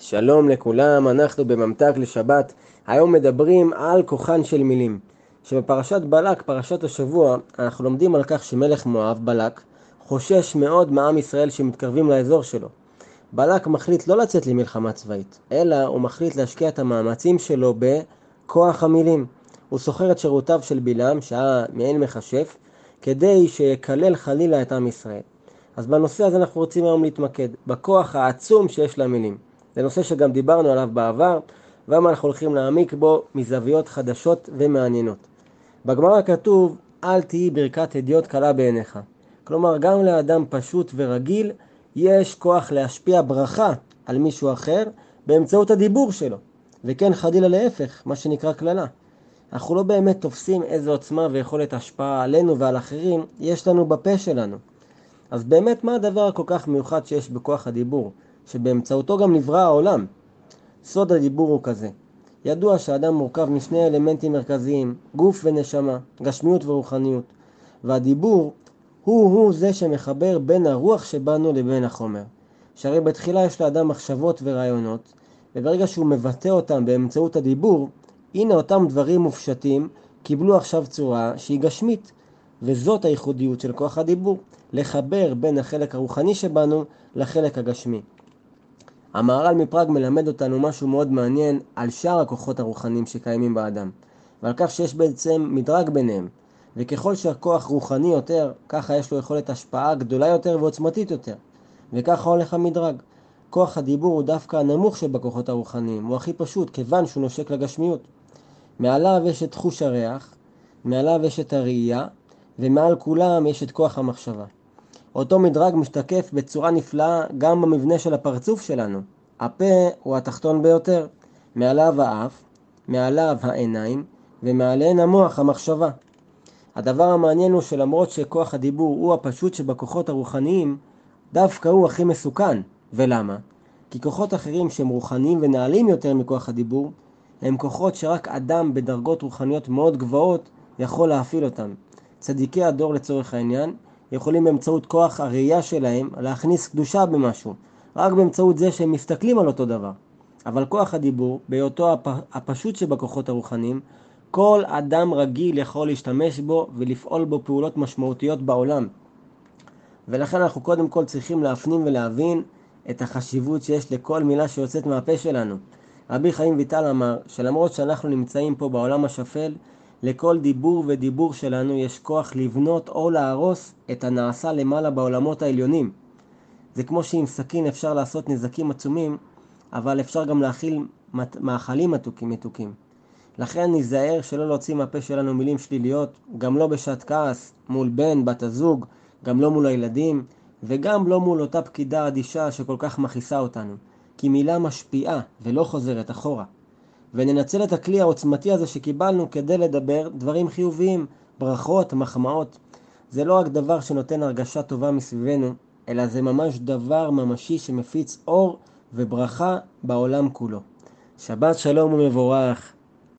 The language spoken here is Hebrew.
שלום לכולם, אנחנו בממתק לשבת. היום מדברים על כוחן של מילים. שבפרשת בלק, פרשת השבוע, אנחנו לומדים על כך שמלך מואב, בלק, חושש מאוד מעם ישראל שמתקרבים לאזור שלו. בלק מחליט לא לצאת למלחמה צבאית, אלא הוא מחליט להשקיע את המאמצים שלו בכוח המילים. הוא שוכר את שירותיו של בלעם, שהיה מעין מכשף, כדי שיקלל חלילה את עם ישראל. אז בנושא הזה אנחנו רוצים היום להתמקד, בכוח העצום שיש למילים. זה נושא שגם דיברנו עליו בעבר, והיום אנחנו הולכים להעמיק בו מזוויות חדשות ומעניינות. בגמרא כתוב, אל תהי ברכת הדיוט קלה בעיניך. כלומר, גם לאדם פשוט ורגיל, יש כוח להשפיע ברכה על מישהו אחר באמצעות הדיבור שלו. וכן חלילה להפך, מה שנקרא קללה. אנחנו לא באמת תופסים איזו עוצמה ויכולת השפעה עלינו ועל אחרים יש לנו בפה שלנו. אז באמת מה הדבר הכל כך מיוחד שיש בכוח הדיבור? שבאמצעותו גם נברא העולם. סוד הדיבור הוא כזה. ידוע שהאדם מורכב משני אלמנטים מרכזיים, גוף ונשמה, גשמיות ורוחניות. והדיבור הוא-הוא זה שמחבר בין הרוח שבנו לבין החומר. שהרי בתחילה יש לאדם מחשבות ורעיונות, וברגע שהוא מבטא אותם באמצעות הדיבור, הנה אותם דברים מופשטים קיבלו עכשיו צורה שהיא גשמית. וזאת הייחודיות של כוח הדיבור, לחבר בין החלק הרוחני שבנו לחלק הגשמי. המהר"ל מפראג מלמד אותנו משהו מאוד מעניין על שאר הכוחות הרוחניים שקיימים באדם, ועל כך שיש בעצם מדרג ביניהם, וככל שהכוח רוחני יותר, ככה יש לו יכולת השפעה גדולה יותר ועוצמתית יותר, וככה הולך המדרג. כוח הדיבור הוא דווקא הנמוך שבכוחות הרוחניים, הוא הכי פשוט, כיוון שהוא נושק לגשמיות. מעליו יש את חוש הריח, מעליו יש את הראייה, ומעל כולם יש את כוח המחשבה. אותו מדרג משתקף בצורה נפלאה גם במבנה של הפרצוף שלנו. הפה הוא התחתון ביותר, מעליו האף, מעליו העיניים, ומעליהן המוח, המחשבה. הדבר המעניין הוא שלמרות שכוח הדיבור הוא הפשוט שבכוחות הרוחניים, דווקא הוא הכי מסוכן. ולמה? כי כוחות אחרים שהם רוחניים ונעלים יותר מכוח הדיבור, הם כוחות שרק אדם בדרגות רוחניות מאוד גבוהות יכול להפעיל אותם. צדיקי הדור לצורך העניין, יכולים באמצעות כוח הראייה שלהם להכניס קדושה במשהו, רק באמצעות זה שהם מסתכלים על אותו דבר. אבל כוח הדיבור, בהיותו הפ... הפשוט שבכוחות הרוחניים, כל אדם רגיל יכול להשתמש בו ולפעול בו פעולות משמעותיות בעולם. ולכן אנחנו קודם כל צריכים להפנים ולהבין את החשיבות שיש לכל מילה שיוצאת מהפה שלנו. רבי חיים ויטל אמר שלמרות שאנחנו נמצאים פה בעולם השפל, לכל דיבור ודיבור שלנו יש כוח לבנות או להרוס את הנעשה למעלה בעולמות העליונים. זה כמו שעם סכין אפשר לעשות נזקים עצומים, אבל אפשר גם להכיל מאכלים מתוקים מתוקים. לכן ניזהר שלא להוציא מהפה שלנו מילים שליליות, גם לא בשעת כעס, מול בן, בת הזוג, גם לא מול הילדים, וגם לא מול אותה פקידה אדישה שכל כך מכעיסה אותנו. כי מילה משפיעה ולא חוזרת אחורה. וננצל את הכלי העוצמתי הזה שקיבלנו כדי לדבר דברים חיוביים, ברכות, מחמאות. זה לא רק דבר שנותן הרגשה טובה מסביבנו, אלא זה ממש דבר ממשי שמפיץ אור וברכה בעולם כולו. שבת שלום ומבורך.